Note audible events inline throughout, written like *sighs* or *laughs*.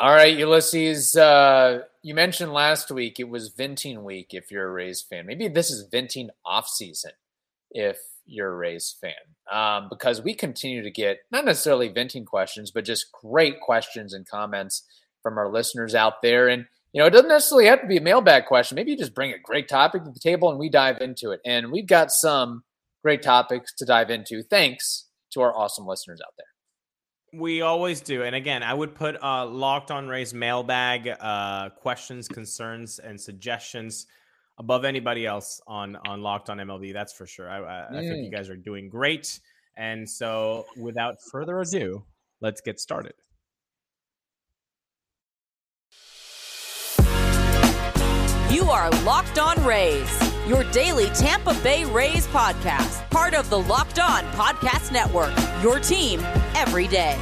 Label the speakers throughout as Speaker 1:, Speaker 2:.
Speaker 1: All right, Ulysses. Uh, you mentioned last week it was venting week if you're a Rays fan. Maybe this is venting off season if you're a Rays fan, um, because we continue to get not necessarily venting questions, but just great questions and comments from our listeners out there. And you know, it doesn't necessarily have to be a mailbag question. Maybe you just bring a great topic to the table and we dive into it. And we've got some great topics to dive into. Thanks to our awesome listeners out there.
Speaker 2: We always do. And again, I would put uh, Locked on Rays mailbag uh, questions, concerns, and suggestions above anybody else on on Locked on MLB. That's for sure. I, I, mm. I think you guys are doing great. And so, without further ado, let's get started.
Speaker 3: You are Locked On Rays, your daily Tampa Bay Rays podcast, part of the Locked On Podcast Network, your team every day.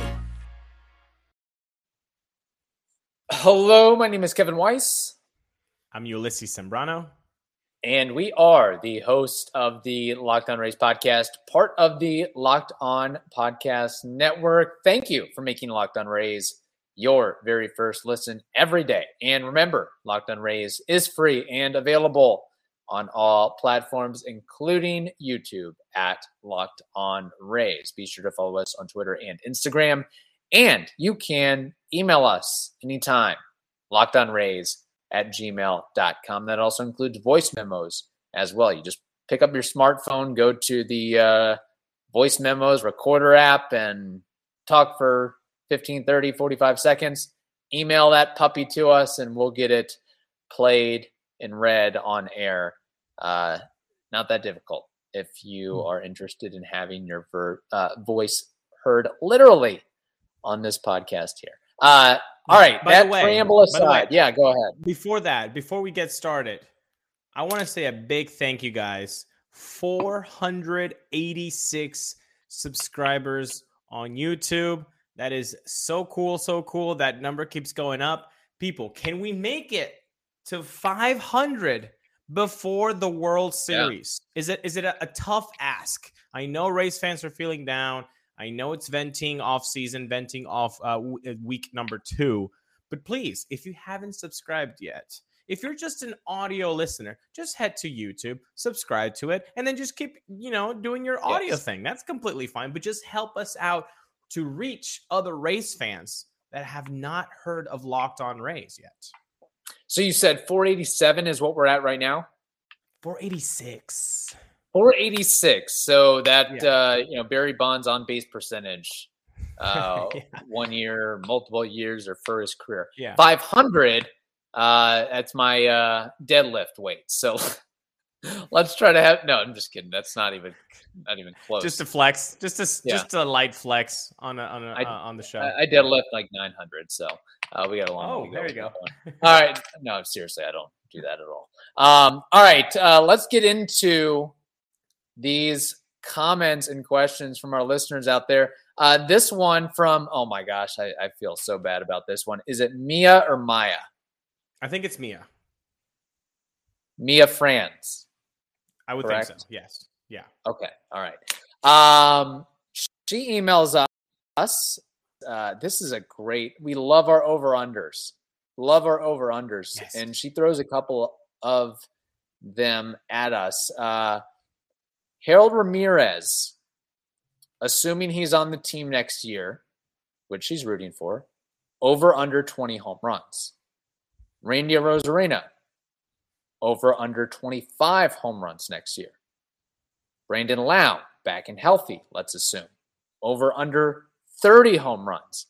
Speaker 1: Hello, my name is Kevin Weiss.
Speaker 2: I'm Ulysses Sembrano.
Speaker 1: And we are the host of the Locked On Rays podcast, part of the Locked On Podcast Network. Thank you for making Locked On Rays your very first listen every day. And remember, Locked on Rays is free and available on all platforms, including YouTube at Locked on Rays. Be sure to follow us on Twitter and Instagram. And you can email us anytime, lockedonrays at gmail.com. That also includes voice memos as well. You just pick up your smartphone, go to the uh, voice memos recorder app, and talk for 15, 30, 45 seconds, email that puppy to us and we'll get it played and red on air. Uh, not that difficult if you hmm. are interested in having your ver- uh, voice heard literally on this podcast here. Uh, all right, by that way, preamble aside, way, yeah, go ahead.
Speaker 2: Before that, before we get started, I want to say a big thank you, guys. 486 subscribers on YouTube. That is so cool, so cool. That number keeps going up. People, can we make it to 500 before the World Series? Yeah. Is it is it a, a, tough ask? I know race fans are feeling down. I know it's venting off season, venting off uh, uh, week number two. But please, if you haven't subscribed yet, if you're just an audio listener, just head to YouTube, subscribe to it, and then just keep, you know, doing your audio yes. thing. That's completely fine. But just help us out to reach other race fans that have not heard of Locked On Rays yet.
Speaker 1: So you said 487 is what we're at right now?
Speaker 2: 486.
Speaker 1: 486. So that yeah. uh, you know Barry Bonds on base percentage, uh, *laughs* yeah. one year, multiple years, or for his career. Yeah. 500. Uh, that's my uh, deadlift weight. So *laughs* Let's try to have no. I'm just kidding. That's not even not even close.
Speaker 2: Just a flex, just a yeah. just a light flex on a, on a, I, uh, on the show.
Speaker 1: I, I deadlift like 900, so uh, we got a long.
Speaker 2: Oh, there you go.
Speaker 1: all right, no, seriously, I don't do that at all. Um, all right, uh, let's get into these comments and questions from our listeners out there. Uh, this one from oh my gosh, I, I feel so bad about this one. Is it Mia or Maya?
Speaker 2: I think it's Mia.
Speaker 1: Mia France.
Speaker 2: I would correct? think so. Yes. Yeah.
Speaker 1: Okay. All right. Um, she emails us. Uh, this is a great. We love our over unders. Love our over unders, yes. and she throws a couple of them at us. Uh, Harold Ramirez, assuming he's on the team next year, which she's rooting for, over under 20 home runs. Randy Arozarena, over under 25 home runs next year. Brandon Lowe, back and healthy, let's assume, over under 30 home runs.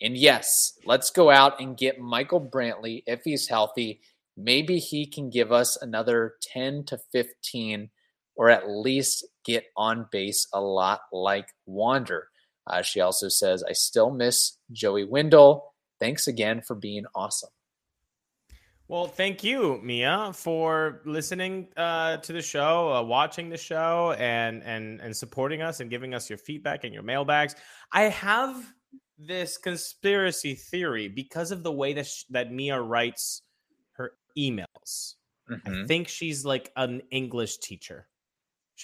Speaker 1: And yes, let's go out and get Michael Brantley if he's healthy. Maybe he can give us another 10 to 15 or at least get on base a lot like Wander. Uh, she also says, I still miss Joey Wendle. Thanks again for being awesome.
Speaker 2: Well, thank you, Mia, for listening uh, to the show, uh, watching the show, and and and supporting us and giving us your feedback and your mailbags. I have this conspiracy theory because of the way that sh- that Mia writes her emails. Mm-hmm. I think she's like an English teacher.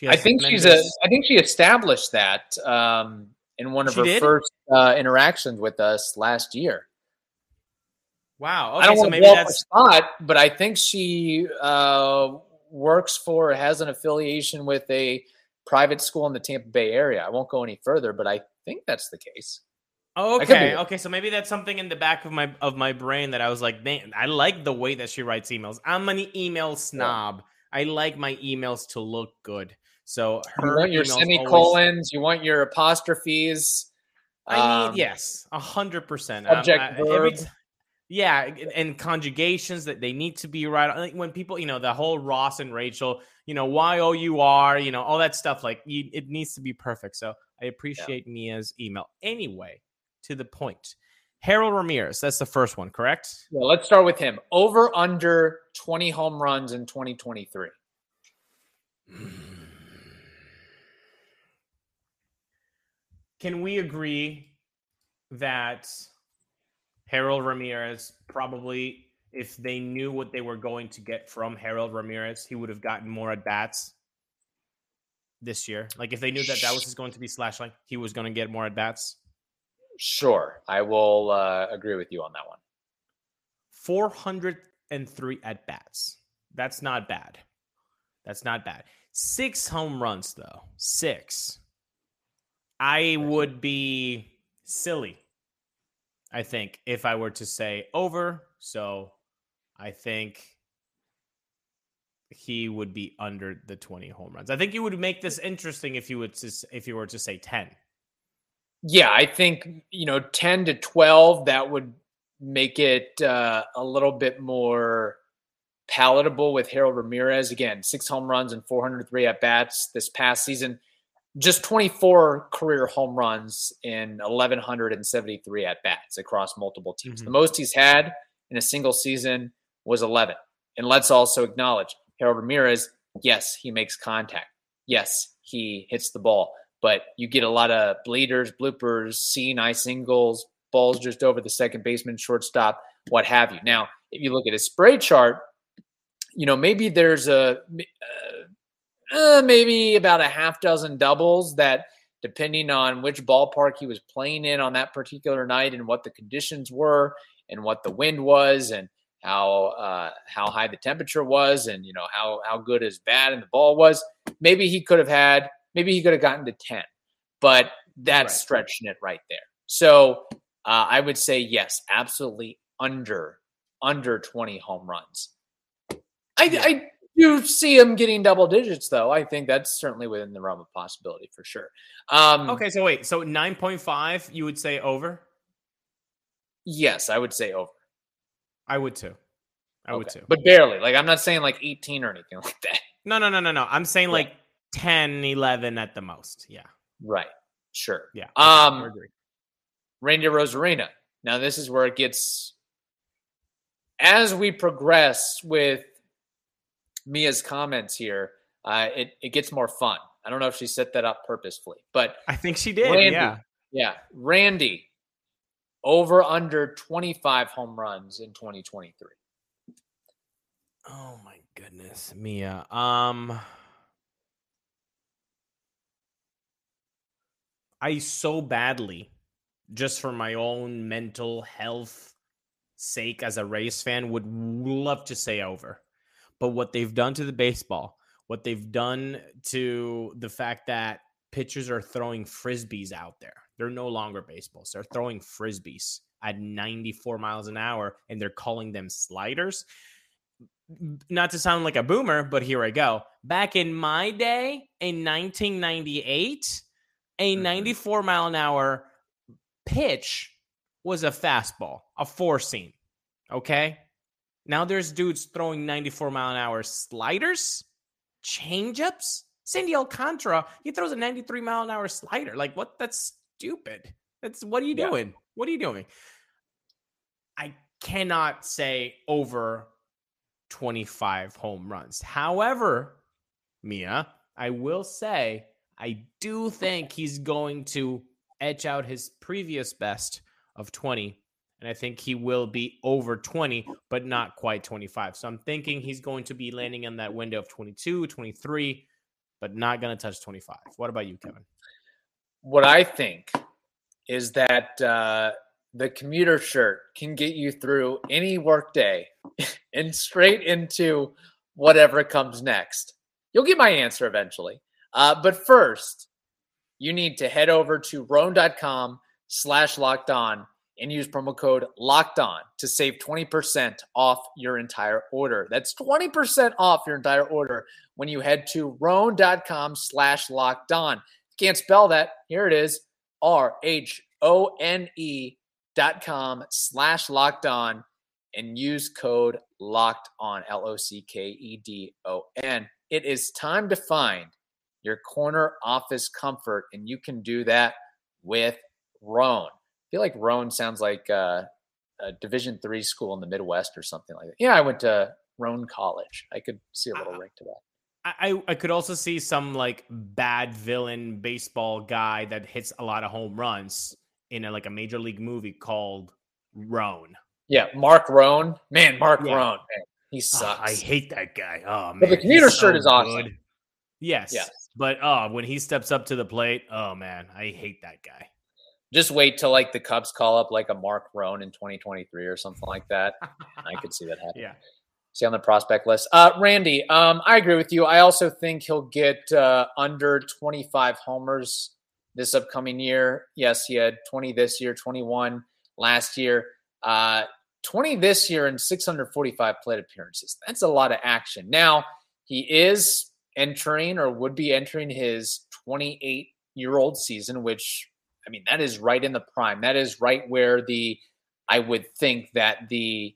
Speaker 1: I think she's a. I think she established that um, in one of she her did? first uh, interactions with us last year.
Speaker 2: Wow. Okay,
Speaker 1: I don't
Speaker 2: so
Speaker 1: want to
Speaker 2: maybe
Speaker 1: blow up her
Speaker 2: that's
Speaker 1: spot, but I think she uh, works for has an affiliation with a private school in the Tampa Bay area. I won't go any further, but I think that's the case.
Speaker 2: Okay. Okay, so maybe that's something in the back of my of my brain that I was like, man, I like the way that she writes emails. I'm an email snob. I like my emails to look good. So her You
Speaker 1: want your
Speaker 2: emails always-
Speaker 1: semicolons, you want your apostrophes.
Speaker 2: I need
Speaker 1: um,
Speaker 2: yes, a hundred percent.
Speaker 1: subject,
Speaker 2: Um, I- every
Speaker 1: verb.
Speaker 2: t- yeah, and- conjugations that they need to be right. Like when people, you know, the whole Ross and Rachel, you know, Y O U R, you know, all that stuff. Like you, it needs to be perfect. So I appreciate Mia's email. Anyway, to the point. Harold Ramirez, that's the first one, correct?
Speaker 1: Yeah, let's start with him. Over under 20 home runs in 2023.
Speaker 2: Can we agree that Harold Ramirez probably, if they knew what they were going to get from Harold Ramirez, he would have gotten more at bats this year? Like if they knew that that was going to be slash line, he was going to get more at bats.
Speaker 1: Sure, I will uh, agree with you on that one.
Speaker 2: 403 at bats. That's not bad. That's not bad. Six home runs, though. Six. I would be silly, I think, if I were to say over. So I think he would be under the 20 home runs. I think you would make this interesting if you would to, if you were to say 10.
Speaker 1: Yeah, I think, you know, 10 to 12, that would make it uh, a little bit more palatable with Harold Ramirez. Again, six home runs and 403 at bats this past season. Just 24 career home runs in 1,173 at bats across multiple teams. The
Speaker 2: Mhm.
Speaker 1: most he's had in a single season was 11. And let's also acknowledge Harold Ramirez, yes, he makes contact. Yes, he hits the ball, but you get a lot of bleeders, bloopers, seeing eye singles, balls just over the second baseman, shortstop, what have you. Now, if you look at his spray chart, you know, maybe there's a uh, maybe about a half dozen doubles that depending on which ballpark he was playing in on that particular night and what the conditions were and what the wind was and how uh, how high the temperature was and you know how how good his bat and the ball was maybe he could have had maybe he could have gotten to 10 but that's
Speaker 2: Right.
Speaker 1: stretching it right there so uh, i would say yes absolutely under under 20 home runs I,
Speaker 2: Yeah.
Speaker 1: I do see him getting double digits, though. I think that's certainly within the realm of possibility for sure. Um,
Speaker 2: Okay, so wait, so 9.5 you would say over?
Speaker 1: Yes, I would say over.
Speaker 2: I would too. I would too.
Speaker 1: But barely. Like, I'm not saying like 18 or anything *laughs* like that.
Speaker 2: No, no, no, no, no. I'm saying
Speaker 1: Yeah.
Speaker 2: like 10, 11 at the most. Yeah.
Speaker 1: Right. Sure.
Speaker 2: Yeah.
Speaker 1: Um,
Speaker 2: I agree.
Speaker 1: Randy Arozarena. Now, this is where it gets, as we progress with Mia's comments here, uh, it, it gets more fun. I don't know if she set that up purposefully, but
Speaker 2: I think she did.
Speaker 1: Randy.
Speaker 2: Yeah.
Speaker 1: yeah, Randy over under 25 home runs in 2023.
Speaker 2: Oh my goodness, Mia. Um I so badly just for my own mental health sake as a Rays fan would love to say over. But what they've done to the baseball, what they've done to the fact that pitchers are throwing frisbees out there. They're no longer baseballs. They're throwing frisbees at 94 miles an hour and they're calling them sliders not to sound like a boomer, but here I go. Back in my day, in 1998, a
Speaker 1: Mhm.
Speaker 2: 94 mile an hour pitch was a fastball, a four seam. Okay. Now there's dudes throwing 94 mile an hour sliders, changeups. Sandy Alcantara, he throws a 93 mile an hour slider. Like, what? That's stupid. That's what are you
Speaker 1: Yeah.
Speaker 2: doing? What are you doing? I cannot say over 25 home runs. However, Mia, I will say I do think he's going to etch out his previous best of 20. And I think he will be over 20, but not quite 25. So I'm thinking he's going to be landing in that window of 22, 23, but not going to touch 25. What about you, Kevin?
Speaker 1: What I think is that uh, the commuter shirt can get you through any workday *laughs* and straight into whatever comes next? You'll get my answer eventually. Uh, but first, you need to head over to rhone.com slash locked on and use promo code locked on to save 20% off your entire order. That's 20% off your entire order when you head to rhone.com slash locked on. Can't spell that. Here it is. R H O N E dot com slash locked on and use code locked on L O C K E D O N. It is time to find your corner office comfort, and you can do that with Rhone. I feel like Rhone sounds like uh, a Division three school in the Midwest or something like that. Yeah, I went to Rhone College. I could see a little uh, ring to that.
Speaker 2: I, I could also see some like bad villain baseball guy that hits a lot of home runs in a, like a major league movie called Rhone.
Speaker 1: Yeah, Mark Rhone. Man, Mark yeah. Rhone. Man, he sucks. Oh,
Speaker 2: I hate that guy. Oh man,
Speaker 1: but the commuter shirt so is awesome. Good.
Speaker 2: Yes. Yes. But oh, when he steps up to the plate, oh man, I hate that guy.
Speaker 1: Just wait till like the Cubs call up like a Mark Rhone in 2023 or something like that. I could see that *laughs* happen.
Speaker 2: Yeah.
Speaker 1: See on the prospect list. Uh, Randy, um, I agree with you. I also think he'll get uh, under 25 homers this upcoming year. Yes, he had 20 this year, 21 last year, uh, 20 this year, and 645 plate appearances. That's a lot of action. Now, he is entering or would be entering his 28 year old season, which I mean, that is right in the prime. That is right where the I would think that the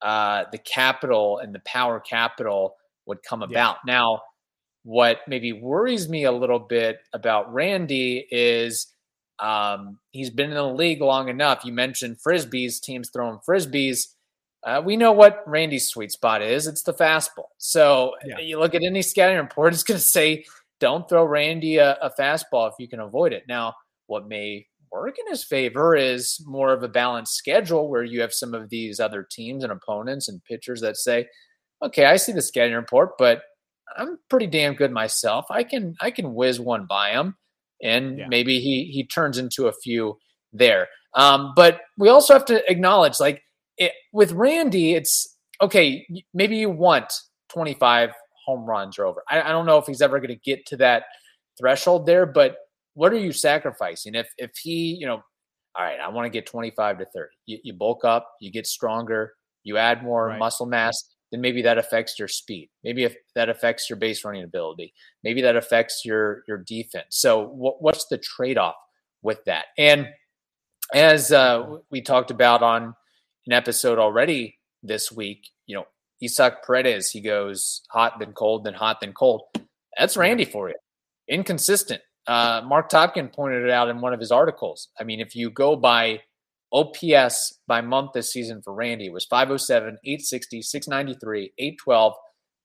Speaker 1: uh, the capital and the power capital would come yeah. about. Now, what maybe worries me a little bit about Randy is um, he's been in the league long enough. You mentioned frisbees, teams throwing frisbees. Uh, we know what Randy's sweet spot is. It's the fastball. So yeah. you look at any scouting report, *laughs* it's going to say, don't throw Randy a, a, fastball if you can avoid it. Now, what may work in his favor is more of a balanced schedule where you have some of these other teams and opponents and pitchers that say, okay, I see the scouting report, but I'm pretty damn good myself. I can I can whiz one by him, and yeah. maybe he he turns into a few there. Um, but we also have to acknowledge, like it, with Randy, it's okay. Maybe you want 25 home runs or over. I, I don't know if he's ever going to get to that threshold there, but what are you sacrificing? If if he, you know, all right, I want to get 25 to 30. You, you bulk up, you get stronger, you add more right. muscle mass, then maybe that affects your speed. Maybe if that affects your base running ability. Maybe that affects your your defense. So what, what's the trade off with that? And as uh, we talked about on an episode already this week, you know, Isaac Paredes, he goes hot, then cold, then hot, then cold. That's Randy for you. Inconsistent. Uh, Marc Topkin pointed it out in one of his articles. I mean, if you go by OPS by month this season for Randy, it was 507, 860, 693, 812,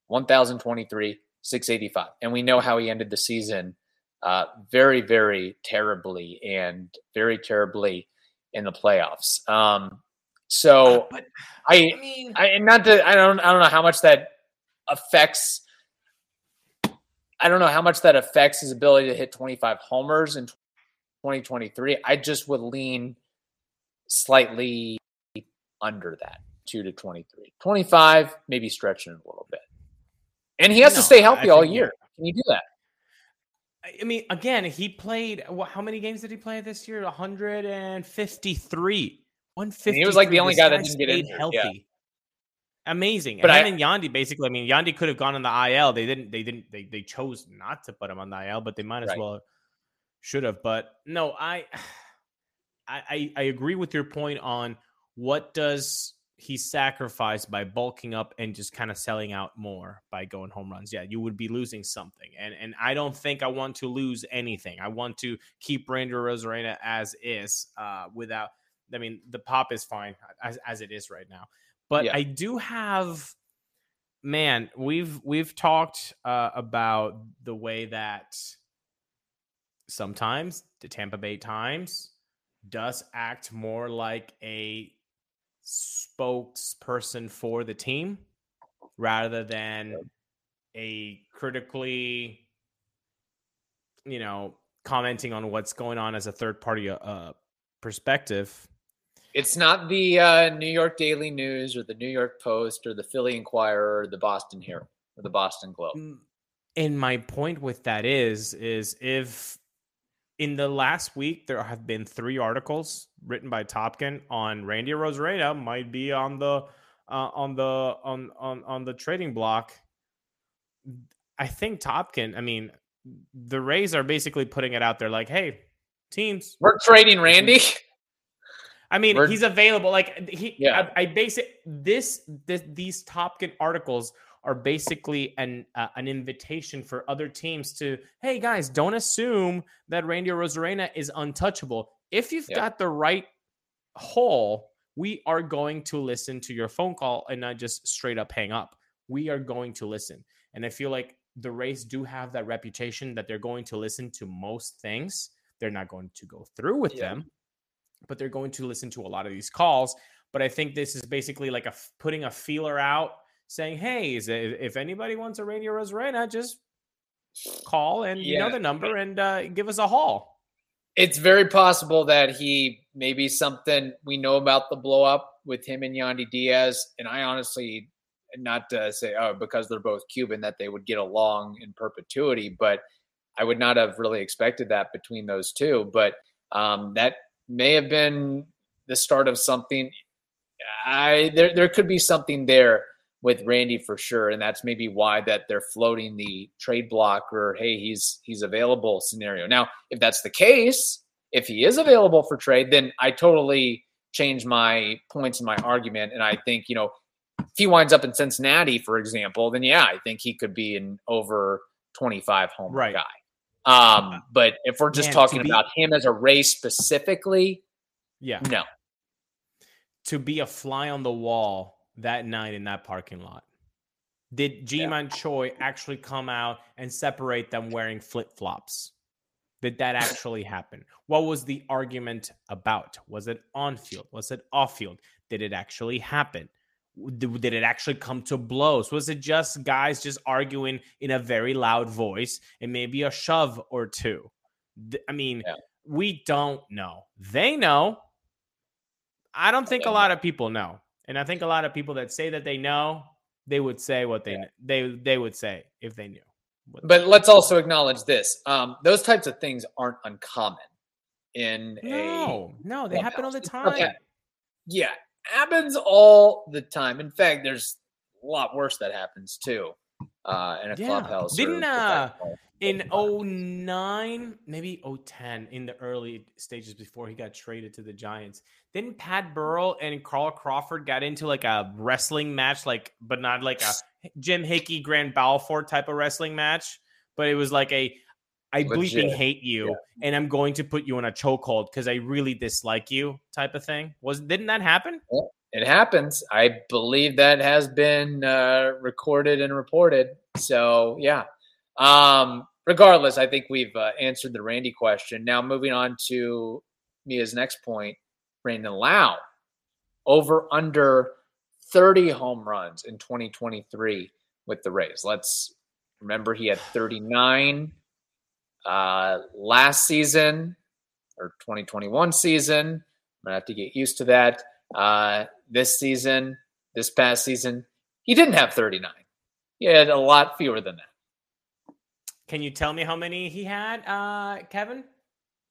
Speaker 1: 1023, 685. And we know how he ended the season uh, very, very terribly and very terribly in the playoffs. Um, so I, I mean, I not to, I don't, I don't know how much that affects. I don't know how much that affects his ability to hit 25 homers in 2023. I just would lean slightly under that, two to 23. 25, maybe stretching a little bit. And he has no, to stay healthy all year. Yeah. Can you do that?
Speaker 2: I mean, again, he played. How many games did he play this year? 153. 150.
Speaker 1: He was like the only guy that didn't get injured. healthy.
Speaker 2: Amazing. But and I, and Yandy basically. I mean, Yandy could have gone on the IL. They didn't. They didn't. They they chose not to put him on the IL, but they might as right. well should have. But no, *sighs* I, I I agree with your point on what does he sacrifice by bulking up and just kind of selling out more by going home runs. Yeah, you would be losing something. And and I don't think I want to lose anything. I want to keep Randy Arozarena as is uh, without I mean, the pop is fine as, as it is right now. But yeah. I do have man, we've we've talked uh, about the way that sometimes the Tampa Bay Times does act more like a spokesperson for the team rather than a critically you know commenting on what's going on as a third party uh, perspective
Speaker 1: It's not the uh, New York Daily News or the New York Post or the Philly Inquirer or the Boston Herald or the Boston Globe.
Speaker 2: Mm, and my point with that is, is if in the last week there have been three articles written by Topkin on Randy Arozarena might be on the uh, on the on on on the trading block. I think Topkin. I mean, the Rays are basically putting it out there like, "Hey, teams,
Speaker 1: we're trading Randy." *laughs*
Speaker 2: I mean, we're, he's available. Like he, yeah. I, I base it. This, this these Topkin articles are basically an uh, an invitation for other teams to, hey guys, don't assume that Randy Arozarena is untouchable. If you've got the right hole, we are going to listen to your phone call and not just straight up hang up. We are going to listen. And I feel like the Rays do have that reputation that they're going to listen to most things. They're not going to go through with yeah. them, but they're going to listen to a lot of these calls. But I think this is basically like a putting a feeler out saying, "Hey, is it, if anybody wants a Randy Arozarena, just call and yeah. you know the number and uh, give us a haul."
Speaker 1: It's very possible that he maybe something we know about the blow up with him and Yandy Diaz, and I honestly not to say oh because they're both Cuban that they would get along in perpetuity, but I would not have really expected that between those two. But um, that may have been the start of something. I there there could be something there with Randy for sure, and that's maybe why that they're floating the trade block or hey he's he's available scenario. Now, if that's the case, if he is available for trade, then I totally change my points in my argument, and I think you know if he winds up in Cincinnati, for example, then yeah, I think he could be an over twenty five home right. guy. Um, but if we're just Man, talking be, about him as a race specifically,
Speaker 2: yeah,
Speaker 1: no.
Speaker 2: To be a fly on the wall that night in that parking lot? Did Ji-Man yeah. Choi actually come out and separate them wearing flip flops? Did that *laughs* actually happen? What was the argument about? Was it on field? Was it off field? Did it actually happen? Did it actually come to blows? Was it just guys just arguing in a very loud voice and maybe a shove or two? I mean, yeah. we don't know. They know. I don't think a lot of people know. And I think a lot of people that say that they know, they would say what they yeah. they they would say if they knew.
Speaker 1: But let's also acknowledge this: um, those types of things aren't uncommon in
Speaker 2: no, a no, they happen all the time. Okay.
Speaker 1: Yeah, happens all the time. In fact, there's a lot worse that happens too uh, in a yeah. clubhouse.
Speaker 2: Didn't uh, in 09, maybe 010, in the early stages before he got traded to the Giants, didn't Pat Burrell and Carl Crawford got into like a wrestling match, like but not like a Jim Hickey Grant Balfour type of wrestling match, but it was like a I Legit. bleeping hate you yeah. and I'm going to put you in a chokehold because I really dislike you type of thing. Was didn't that happen?
Speaker 1: it happens. I believe that has been uh, recorded and reported. So yeah. Um, regardless, I think we've uh, answered the Randy question. Now moving on to Mia's next point, Brandon Lowe over under 30 home runs in 2023 with the Rays. Let's remember he had 39 uh, last season or 2021 season. I'm gonna have to get used to that. Uh, this season, this past season, he didn't have 39. He had a lot fewer than that.
Speaker 2: Can you tell me how many he had, uh, Kevin?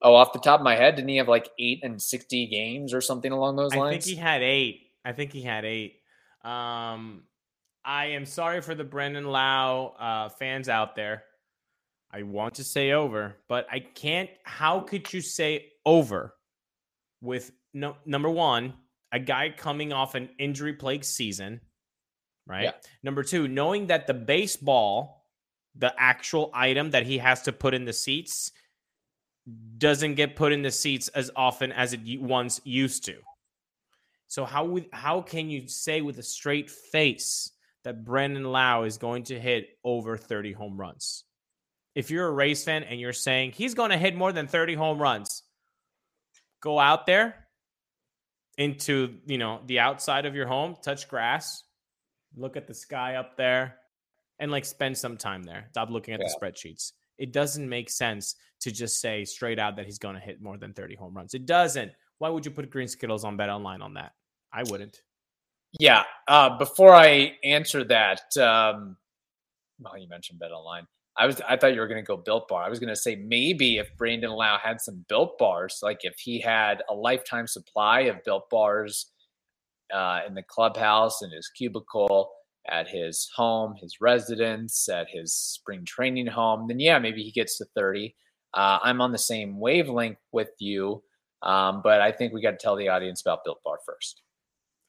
Speaker 1: Oh, off the top of my head, didn't he have like eight and 60 games or something along those lines?
Speaker 2: I think he had eight. I think he had eight. Um, I am sorry for the Brandon Lowe uh, fans out there. I want to say over, but I can't. How could you say over with no number one, a guy coming off an injury plagued season, right? Yeah. Number two, knowing that the baseball the actual item that he has to put in the seats doesn't get put in the seats as often as it once used to. So how how can you say with a straight face that Brandon Lowe is going to hit over 30 home runs? If you're a race fan and you're saying he's going to hit more than 30 home runs, go out there into, you know, the outside of your home, touch grass, look at the sky up there, and like spend some time there. Stop looking at yeah. the spreadsheets. It doesn't make sense to just say straight out that he's going to hit more than 30 home runs. It doesn't. Why would you put green Skittles on Bet Online on that? I wouldn't.
Speaker 1: Yeah. Uh, before I answer that, um, well, you mentioned Bet Online. I was I thought you were going to go Built Bar. I was going to say maybe if Brandon Lowe had some Built Bars, like if he had a lifetime supply of Built Bars uh, in the clubhouse, in his cubicle, at his home, his residence, at his spring training home, then yeah, maybe he gets to 30. Uh, I'm on the same wavelength with you, um, but I think we got to tell the audience about Built Bar first.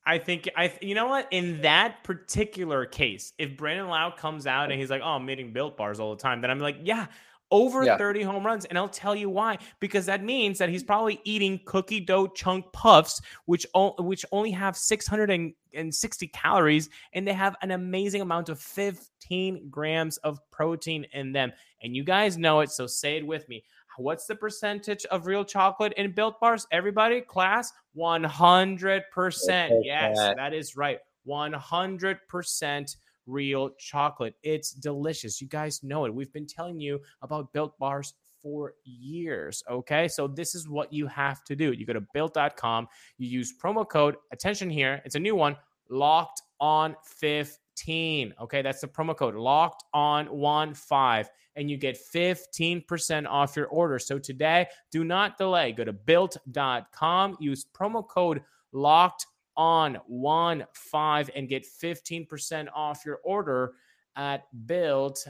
Speaker 2: I think I you know what in that particular case, if Brandon Lowe comes out and he's like, "Oh, I'm eating built bars all the time," then I'm like, "Yeah, over yeah. 30 home runs. And I'll tell you why. Because that means that he's probably eating cookie dough chunk puffs, which, o- which only have 660 calories, and they have an amazing amount of 15 grams of protein in them. And you guys know it, so say it with me. What's the percentage of real chocolate in built bars? Everybody, class, 100%. Yes, that is right. 100% real chocolate. It's delicious. You guys know it. We've been telling you about built bars for years. Okay. So this is what you have to do. You go to built.com, you use promo code, attention here, it's a new one, locked on 15. Okay. That's the promo code, locked on 1 5, and you get 15% off your order. So today, do not delay. Go to built.com, use promo code locked on one five and get 15% off your order at built.com.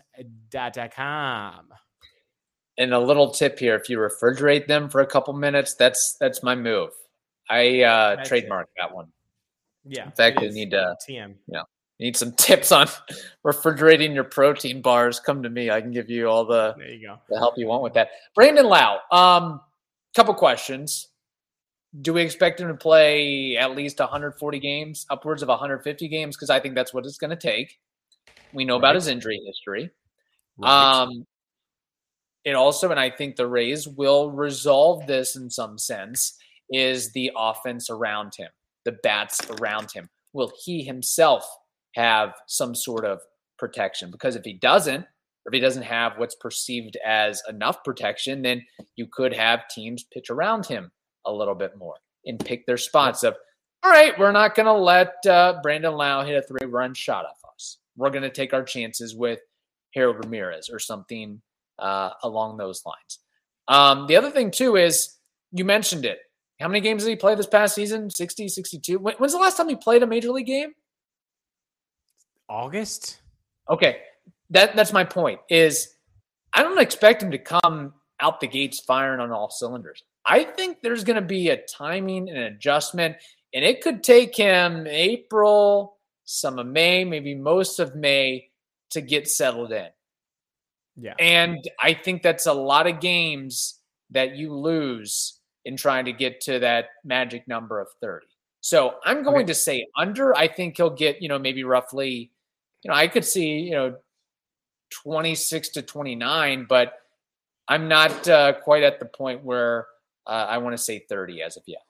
Speaker 1: And a little tip here: if you refrigerate them for a couple minutes, that's that's my move. I uh, trademark that one.
Speaker 2: Yeah.
Speaker 1: In fact, you need to
Speaker 2: TM.
Speaker 1: Yeah. You need some *laughs* tips on refrigerating your protein bars. Come to me. I can give you all the
Speaker 2: there you go
Speaker 1: the help you want with that. Brandon Lowe, Um, couple questions do we expect him to play at least 140 games, upwards of 150 games? Because I think that's what it's going to take. We know right. about his injury history. Right. Um, it also, and I think the Rays will resolve this in some sense, is the offense around him, the bats around him. Will he himself have some sort of protection? Because if he doesn't, or if he doesn't have what's perceived as enough protection, then you could have teams pitch around him a little bit more and pick their spots of, all right, we're not going to let uh, Brandon Lowe hit a three run shot off us. We're going to take our chances with Harold Ramirez or something uh, along those lines. Um, the other thing, too, is you mentioned it. How many games did he play this past season? 60, 62? When's the last time he played a major league game?
Speaker 2: August.
Speaker 1: Okay. That that's my point. Is I don't expect him to come out the gates firing on all cylinders. I think there's going to be a timing and adjustment, and it could take him April, some of May, maybe most of May to get settled in.
Speaker 2: Yeah.
Speaker 1: And I think that's a lot of games that you lose in trying to get to that magic number of 30. So I'm going okay. to say under. I think he'll get, you know, maybe roughly, you know, I could see, you know, 26 to 29, but I'm not uh, quite at the point where uh, I want to say 30 as of yet.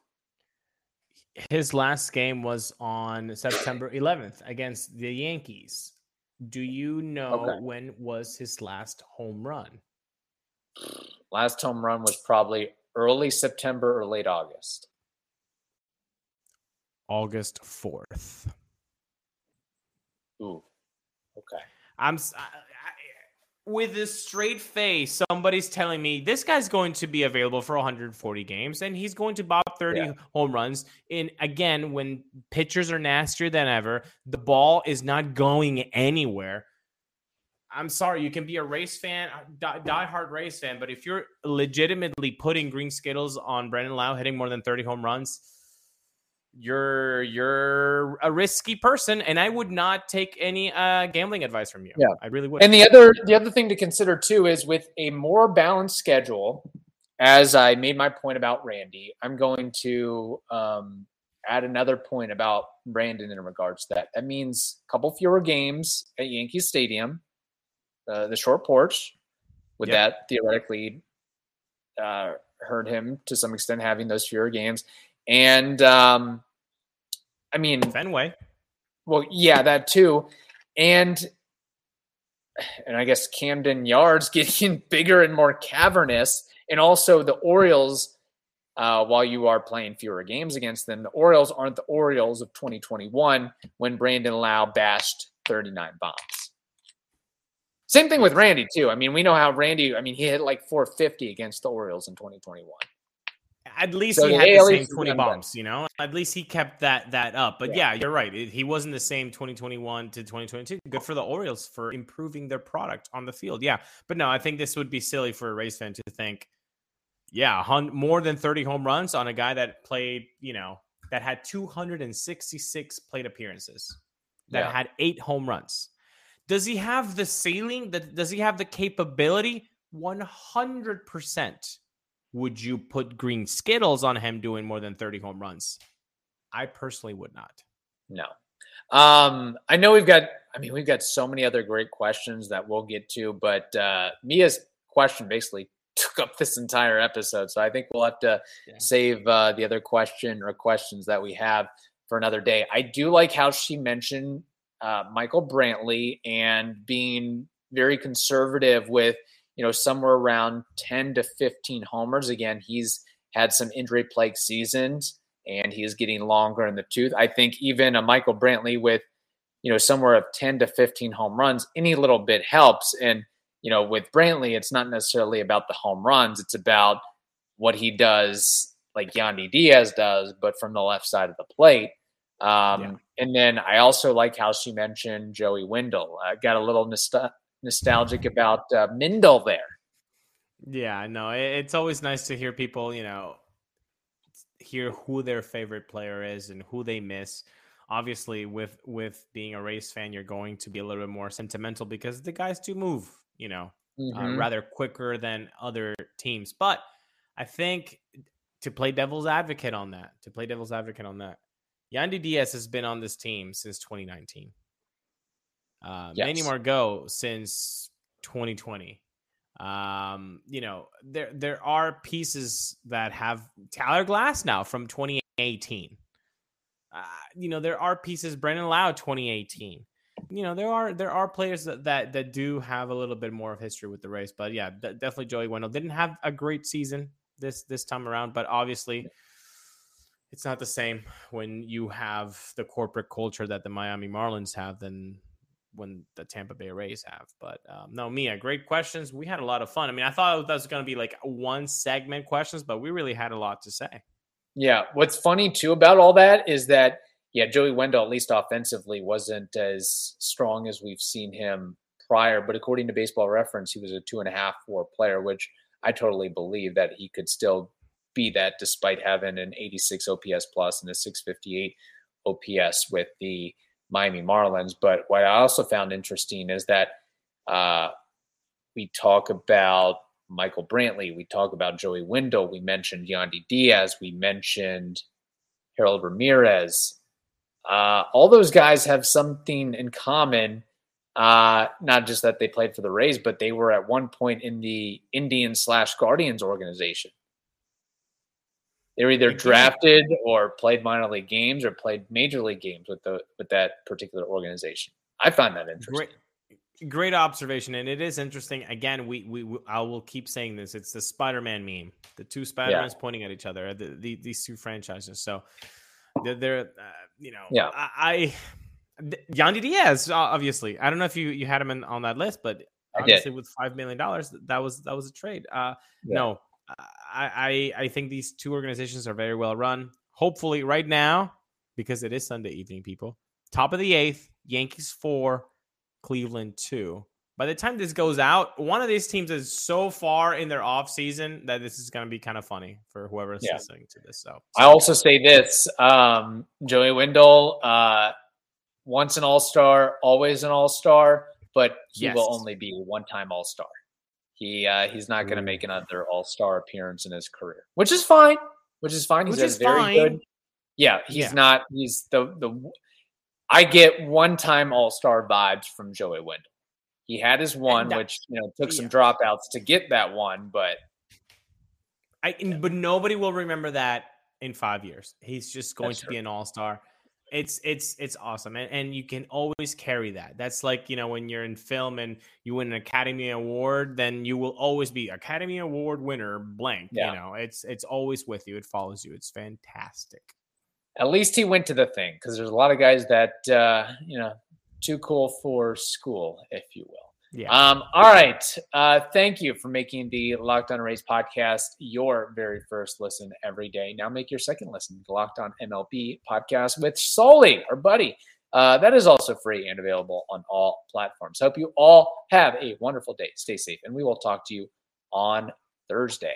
Speaker 2: His last game was on September 11th against the Yankees. Do you know okay. when was his last home run?
Speaker 1: Last home run was probably early September or late August.
Speaker 2: August 4th.
Speaker 1: Ooh. Okay.
Speaker 2: I'm with a straight face, somebody's telling me this guy's going to be available for 140 games and he's going to bob 30 yeah. home runs. And again, when pitchers are nastier than ever, the ball is not going anywhere. I'm sorry, you can be a race fan, die, die-hard race fan, but if you're legitimately putting green skittles on Brandon Lowe hitting more than 30 home runs, you're you're a risky person and i would not take any uh gambling advice from you.
Speaker 1: Yeah.
Speaker 2: I really would.
Speaker 1: And the other the other thing to consider too is with a more balanced schedule as i made my point about randy i'm going to um add another point about brandon in regards to that. That means a couple fewer games at yankee stadium uh, the short porch. Would yep. that theoretically uh, hurt him to some extent having those fewer games? And um, I mean
Speaker 2: Fenway.
Speaker 1: Well, yeah, that too, and and I guess Camden Yards *laughs* getting bigger and more cavernous, and also the Orioles uh, while you are playing fewer games against them. The Orioles aren't the Orioles of 2021 when Brandon Lowe bashed 39 bombs. Same thing with Randy too. I mean, we know how Randy. I mean, he hit like 450 against the Orioles in 2021.
Speaker 2: At least so he had the same 20 bombs, you know. At least he kept that that up. But yeah, yeah you're right. It, he wasn't the same 2021 to 2022. Good for the Orioles for improving their product on the field. Yeah, but no, I think this would be silly for a race fan to think, yeah, more than 30 home runs on a guy that played, you know, that had 266 plate appearances, that yeah. had eight home runs. Does he have the ceiling? That does he have the capability? 100% would you put green skittles on him doing more than 30 home runs? I personally would not.
Speaker 1: No. Um, I know we've got, I mean, we've got so many other great questions that we'll get to, but uh, Mia's question basically *laughs* took up this entire episode. So I think we'll have to yeah. save uh, the other question or questions that we have for another day. I do like how she mentioned uh, Michael Brantley and being very conservative with you know, somewhere around 10 to 15 homers. Again, he's had some injury plagued seasons and he is getting longer in the tooth. I think even a Michael Brantley with, you know, somewhere of 10 to 15 home runs, any little bit helps. And, you know, with Brantley, it's not necessarily about the home runs, it's about what he does, like Yandy Diaz does, but from the left side of the plate. Um, yeah. And then I also like how she mentioned Joey Wendle. I got a little nostalgia nostalgic about uh, Mindle there.
Speaker 2: Yeah, no, it's always nice to hear people, you know, hear who their favorite player is and who they miss. Obviously, with with being a race fan, you're going to be a little bit more sentimental because the guys do move, you know, uh, mm-hmm. uh, rather quicker than other teams. But I think to play devil's advocate on that, to play devil's advocate on that, Yandy Diaz has been on this team since 2019. Uh, yes. Manny Margot since 2020. Um, you know, there there are pieces that have Tyler Glasnow from 2018. Uh, you know, there are pieces Brandon Lowe 2018. You know, there are there are players that, that that do have a little bit more of history with the race, but yeah, d- definitely Joey Wendle didn't have a great season this this time around, but obviously it's not the same when you have the corporate culture that the Miami Marlins have than when the Tampa Bay Rays have. But um, no, Mia, great questions. We had a lot of fun. I mean, I thought that was going to be like one segment questions, but we really had a lot to say.
Speaker 1: Yeah. What's funny too about all that is that, yeah, Joey Wendle, at least offensively, wasn't as strong as we've seen him prior. But according to baseball reference, he was a two and a half WAR player, which I totally believe that he could still be that despite having an 86 OPS plus and a 658 OPS with the Miami Marlins. But what I also found interesting is that uh, we talk about Michael Brantley, we talk about Joey Wendle, we mentioned Yandy Diaz, we mentioned Harold Ramirez. Uh, all those guys have something in common. Uh, not just that they played for the Rays, but they were at one point in the Indian slash Guardians organization. They were either drafted or played minor league games or played major league games with the with that particular organization. I find that interesting.
Speaker 2: Great, great observation, and it is interesting. Again, we, we, we I will keep saying this. It's the Spider-Man meme. The two Spider-Mans yeah. pointing at each other. The, the, these two franchises. So they're, they're uh, you know, yeah. I, I Yandy Diaz, obviously. I don't know if you you had him in, on that list, but obviously with five million dollars, that was that was a trade. Uh, yeah. No, I, I, I think these two organizations are very well run. Hopefully, right now, because it is Sunday evening, people. Top of the eighth, Yankees four, Cleveland two. By the time this goes out, one of these teams is so far in their off season that this is going to be kind of funny for whoever is yeah. listening to this. So,
Speaker 1: I also say this: um, Joey Wendle, uh, once an All Star, always an All Star, but he yes. will only be one time All Star. He uh, he's not going to make another All Star appearance in his career, which is fine. Which is fine. He's which is very fine. good. Yeah, he's yeah. not. He's the the. I get one time All Star vibes from Joey Wendle. He had his one, which you know took some yeah. dropouts to get that one, but
Speaker 2: I but nobody will remember that in five years. He's just going to be an All Star. It's it's it's awesome and, and you can always carry that. That's like you know when you're in film and you win an academy award then you will always be academy award winner blank yeah. you know? It's it's always with you. It follows you. It's fantastic.
Speaker 1: At least he went to the thing because there's a lot of guys that uh you know too cool for school if you will yeah. Um, all right. Uh, thank you for making the Locked On Rays podcast your very first listen every day. Now make your second listen, the Locked On MLB podcast with Sully, our buddy. Uh, that is also free and available on all platforms. Hope you all have a wonderful day. Stay safe, and we will talk to you on Thursday.